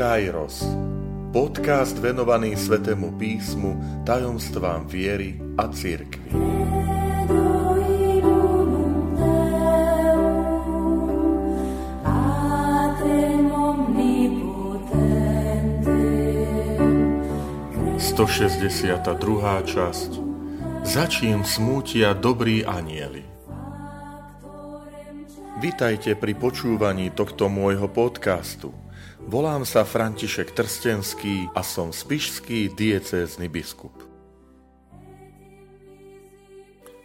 Kairos. Podcast venovaný Svetému písmu, tajomstvám viery a. Stošesťdesiata druhá časť Začím smútia dobrí anieli. Vitajte pri počúvaní tohto môjho podcastu – Volám sa František Trstenský a som spišský diecézny biskup.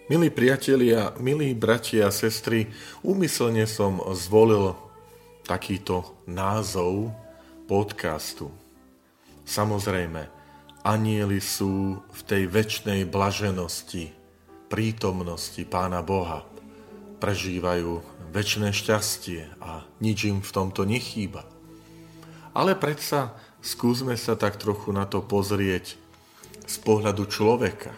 Milí priatelia, milí bratia a sestry, úmyselne som zvolil takýto názov podcastu. Samozrejme, anieli sú v tej väčšnej blaženosti, prítomnosti Pána Boha. Prežívajú väčšie šťastie a nič im v tomto nechýba. Ale predsa skúsme sa tak trochu na to pozrieť z pohľadu človeka,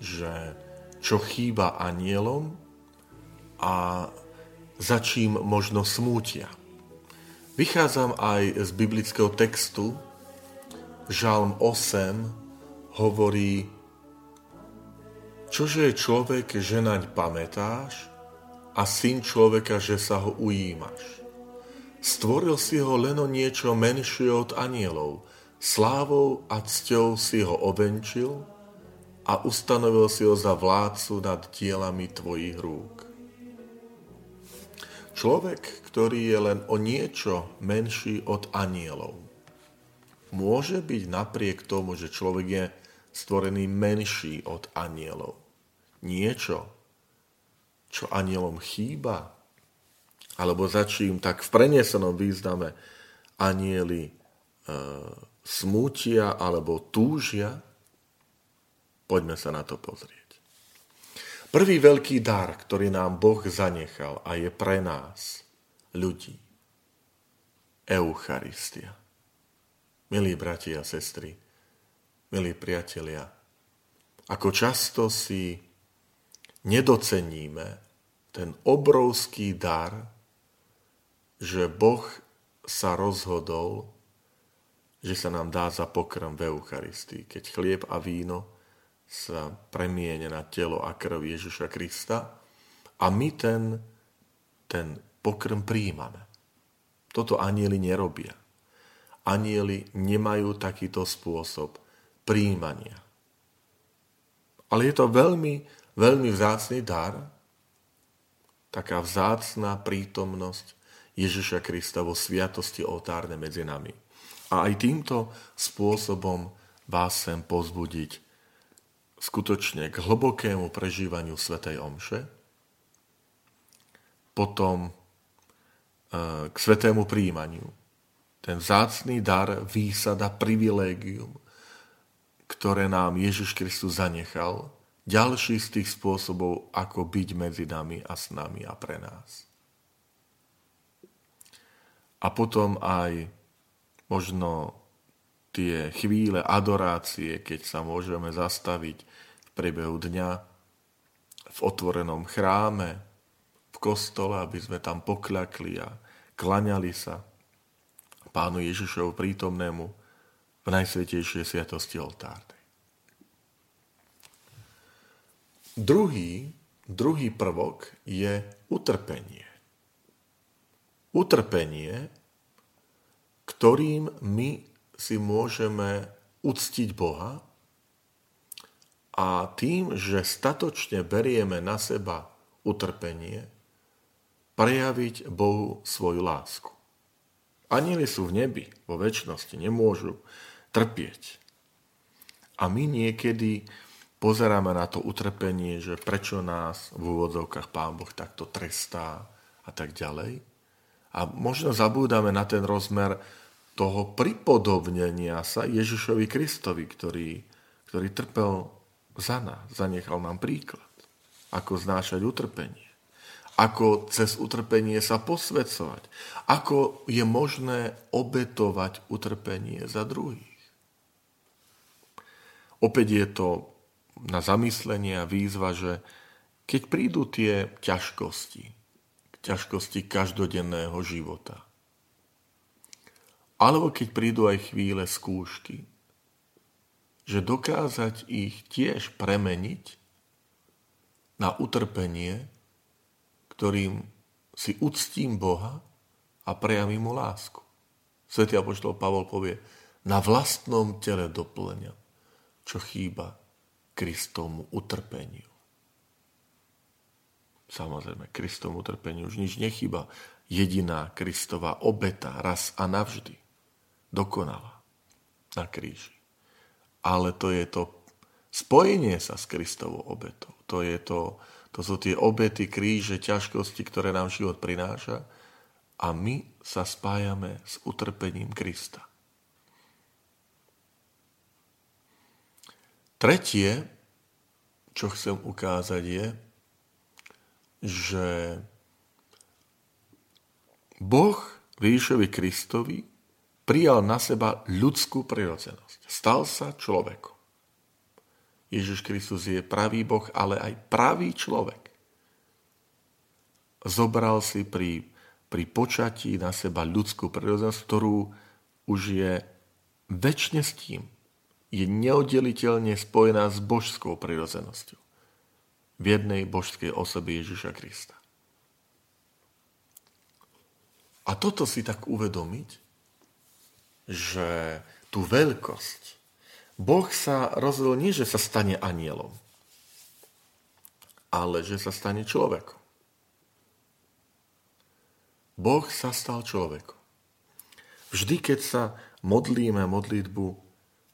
že čo chýba anielom a za čím možno smútia. Vychádzam aj z biblického textu. Žalm 8 hovorí, čože je človek, že naň pamätáš a syn človeka, že sa ho ujímaš. Stvoril si ho len o niečo menšie od anielov, slávou a cťou si ho ovenčil a ustanovil si ho za vládcu nad dielami tvojich rúk. Človek, ktorý je len o niečo menší od anielov, môže byť napriek tomu, že človek je stvorený menší od anielov. Niečo, čo anielom chýba, alebo za čím tak v prenesenom význame anieli e, smútia alebo túžia, poďme sa na to pozrieť. Prvý veľký dar, ktorý nám Boh zanechal a je pre nás, ľudí, Eucharistia. Milí bratia a sestry, milí priatelia, ako často si nedoceníme ten obrovský dar, že Boh sa rozhodol, že sa nám dá za pokrm v Eucharistii, keď chlieb a víno sa premiene na telo a krv Ježiša Krista a my ten, ten pokrm príjmame. Toto anieli nerobia. Anieli nemajú takýto spôsob príjmania. Ale je to veľmi, veľmi vzácný dar, taká vzácná prítomnosť Ježiša Krista vo sviatosti oltárne medzi nami. A aj týmto spôsobom vás chcem pozbudiť skutočne k hlbokému prežívaniu Svetej Omše, potom e, k svetému príjmaniu. Ten vzácný dar, výsada, privilégium, ktoré nám Ježiš Kristus zanechal, ďalší z tých spôsobov, ako byť medzi nami a s nami a pre nás a potom aj možno tie chvíle adorácie, keď sa môžeme zastaviť v priebehu dňa v otvorenom chráme, v kostole, aby sme tam pokľakli a klaňali sa Pánu Ježišovu prítomnému v Najsvetejšej sviatosti oltárnej. Druhý, druhý prvok je utrpenie utrpenie, ktorým my si môžeme uctiť Boha a tým, že statočne berieme na seba utrpenie, prejaviť Bohu svoju lásku. Anieli sú v nebi, vo väčšnosti, nemôžu trpieť. A my niekedy pozeráme na to utrpenie, že prečo nás v úvodzovkách Pán Boh takto trestá a tak ďalej. A možno zabúdame na ten rozmer toho pripodobnenia sa Ježišovi Kristovi, ktorý, ktorý trpel za nás, zanechal nám príklad, ako znášať utrpenie, ako cez utrpenie sa posvedcovať, ako je možné obetovať utrpenie za druhých. Opäť je to na zamyslenie a výzva, že keď prídu tie ťažkosti, ťažkosti každodenného života. alebo keď prídu aj chvíle skúšky, že dokázať ich tiež premeniť na utrpenie, ktorým si uctím Boha a prejavím mu lásku. Svetý apoštol Pavol povie, na vlastnom tele doplňam, čo chýba Kristovmu utrpeniu. Samozrejme, Kristovmu utrpeniu už nič nechýba. Jediná Kristová obeta raz a navždy dokonala na kríži. Ale to je to spojenie sa s Kristovou obetou. To, je to, to sú tie obety, kríže, ťažkosti, ktoré nám život prináša a my sa spájame s utrpením Krista. Tretie, čo chcem ukázať je, že Boh Ježišovi Kristovi prijal na seba ľudskú prirodzenosť. Stal sa človekom. Ježiš Kristus je pravý Boh, ale aj pravý človek. Zobral si pri, pri počatí na seba ľudskú prirodzenosť, ktorú už je väčšine s tým. Je neoddeliteľne spojená s božskou prirodzenosťou. V jednej božskej osobe Ježiša Krista. A toto si tak uvedomiť, že tú veľkosť Boh sa rozhodol nie, že sa stane anielom, ale že sa stane človekom. Boh sa stal človekom. Vždy, keď sa modlíme modlitbu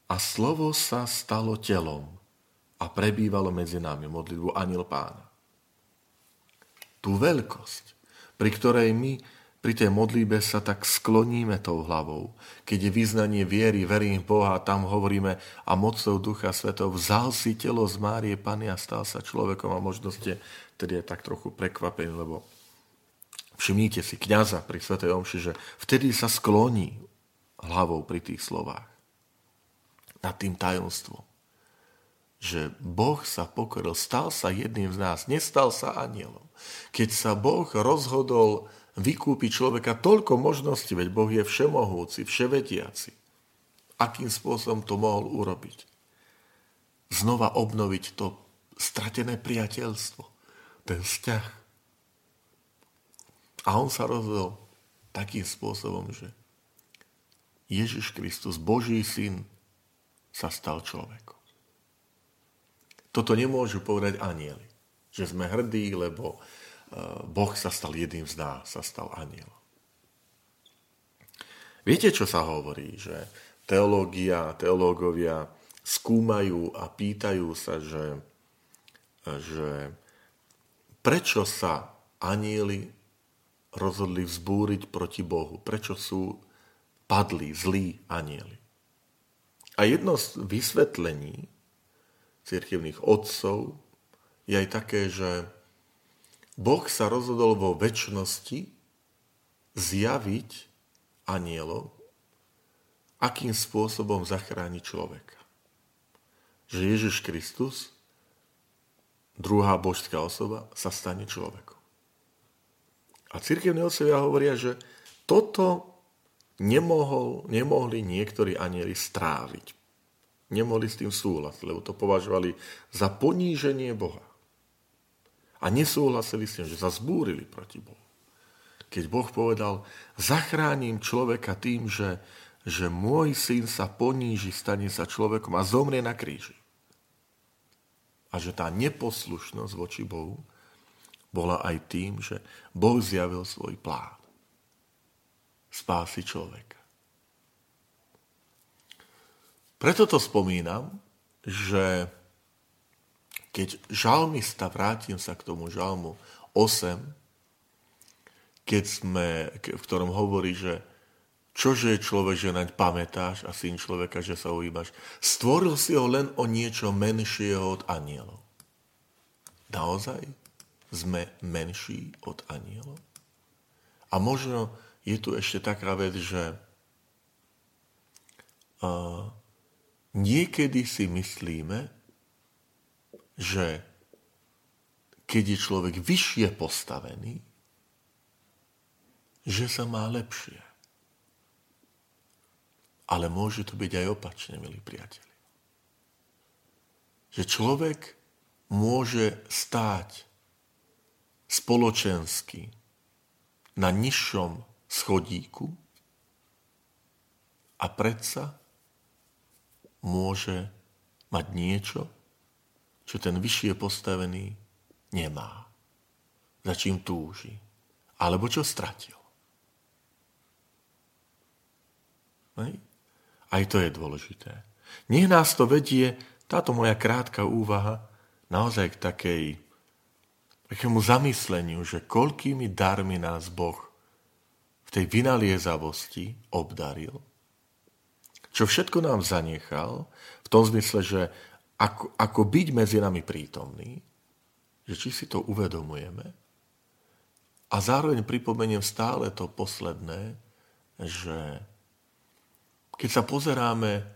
a slovo sa stalo telom a prebývalo medzi nami modlitbu aniel pána. Tú veľkosť, pri ktorej my pri tej modlíbe sa tak skloníme tou hlavou. Keď je vyznanie viery, verím Boha, tam hovoríme a mocou Ducha Svetov vzal si telo z Márie Pany a stal sa človekom a možno ste tedy je tak trochu prekvapení, lebo všimnite si kniaza pri Svetej Omši, že vtedy sa skloní hlavou pri tých slovách nad tým tajomstvom že Boh sa pokoril, stal sa jedným z nás, nestal sa anielom. Keď sa Boh rozhodol vykúpiť človeka toľko možností, veď Boh je všemohúci, vševediaci. Akým spôsobom to mohol urobiť? Znova obnoviť to stratené priateľstvo, ten vzťah. A on sa rozhodol takým spôsobom, že Ježiš Kristus, Boží syn, sa stal človekom. Toto nemôžu povedať anieli, že sme hrdí, lebo Eh, boh sa stal jedným z nás, sa stal anielom. Viete, čo sa hovorí? Že teológia, teológovia skúmajú a pýtajú sa, že, že prečo sa anieli rozhodli vzbúriť proti Bohu? Prečo sú padli zlí anieli? A jedno z vysvetlení cirkevných otcov je aj také, že Boh sa rozhodol vo väčšnosti zjaviť anielov, akým spôsobom zachrániť človeka. Že Ježiš Kristus, druhá božská osoba, sa stane človekom. A církevní otcovia hovoria, že toto nemohol, nemohli niektorí anieli stráviť. Nemohli s tým súhlasiť, lebo to považovali za poníženie Boha. A nesúhlasili s tým, že sa zbúrili proti Bohu. Keď Boh povedal, zachránim človeka tým, že, že môj syn sa poníži, stane sa človekom a zomrie na kríži. A že tá neposlušnosť voči Bohu bola aj tým, že Boh zjavil svoj plán. Spásy človeka. Preto to spomínam, že keď žalmista, vrátim sa k tomu žalmu 8, keď sme, v ktorom hovorí, že čože je človek, že naň pamätáš a syn človeka, že sa ujímaš. Stvoril si ho len o niečo menšieho od anielov. Naozaj sme menší od anielov? A možno je tu ešte taká vec, že uh, niekedy si myslíme, že keď je človek vyššie postavený, že sa má lepšie. Ale môže to byť aj opačne, milí priatelia. Že človek môže stáť spoločensky na nižšom schodíku a predsa môže mať niečo, čo ten vyššie postavený nemá. Za čím túži. Alebo čo stratil. Aj to je dôležité. Nech nás to vedie, táto moja krátka úvaha, naozaj k takej, takému zamysleniu, že koľkými darmi nás Boh v tej vynaliezavosti obdaril, čo všetko nám zanechal, v tom zmysle, že ako, ako byť medzi nami prítomný, že či si to uvedomujeme, a zároveň pripomeniem stále to posledné, že keď sa pozeráme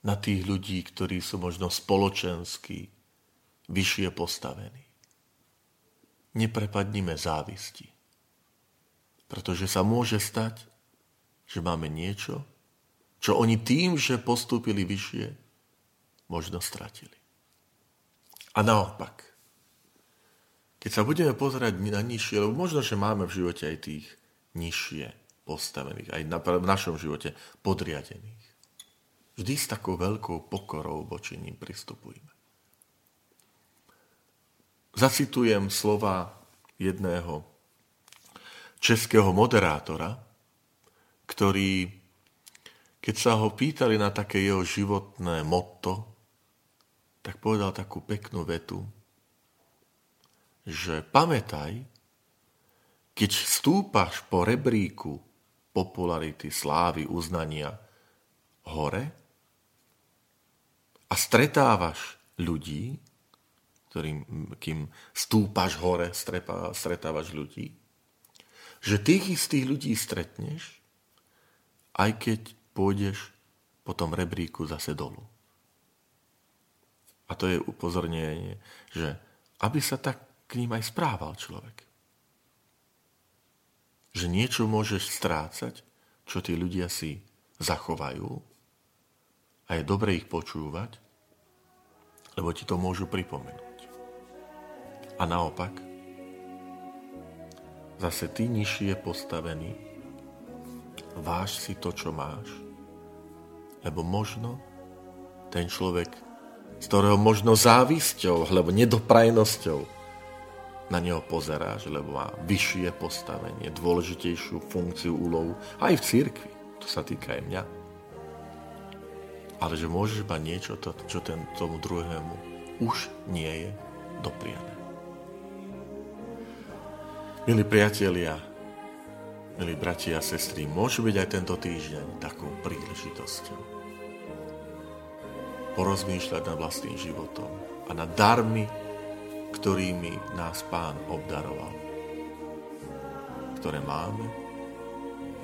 na tých ľudí, ktorí sú možno spoločensky vyššie postavení, neprepadnime závisti. Pretože sa môže stať, že máme niečo, čo oni tým, že postúpili vyššie, možno stratili. A naopak, keď sa budeme pozerať na nižšie, lebo možno, že máme v živote aj tých nižšie, postavených, aj na, v našom živote podriadených. Vždy s takou veľkou pokorou voči ním pristupujeme. Zacitujem slova jedného českého moderátora, ktorý, keď sa ho pýtali na také jeho životné motto, tak povedal takú peknú vetu, že pamätaj, keď stúpaš po rebríku popularity, slávy, uznania hore a stretávaš ľudí, ktorým, kým stúpaš hore, strepa, stretávaš ľudí, že tých istých ľudí stretneš, aj keď pôjdeš po tom rebríku zase dolu. A to je upozornenie, že aby sa tak k ním aj správal človek že niečo môžeš strácať, čo tí ľudia si zachovajú a je dobre ich počúvať, lebo ti to môžu pripomenúť. A naopak, zase ty nižšie postavený, váž si to, čo máš, lebo možno ten človek, z ktorého možno závisťou, alebo nedoprajnosťou na neho pozeráš, lebo má vyššie postavenie, dôležitejšiu funkciu, úlohu, aj v cirkvi. To sa týka aj mňa. Ale že môžeš mať niečo, to, čo ten, tomu druhému už nie je dopriané. Milí priatelia, milí bratia a sestry, môže byť aj tento týždeň takou príležitosťou porozmýšľať nad vlastným životom a nad darmi, ktorými nás Pán obdaroval, ktoré máme,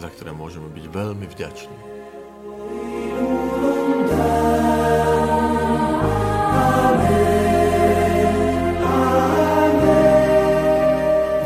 za ktoré môžeme byť veľmi vďační.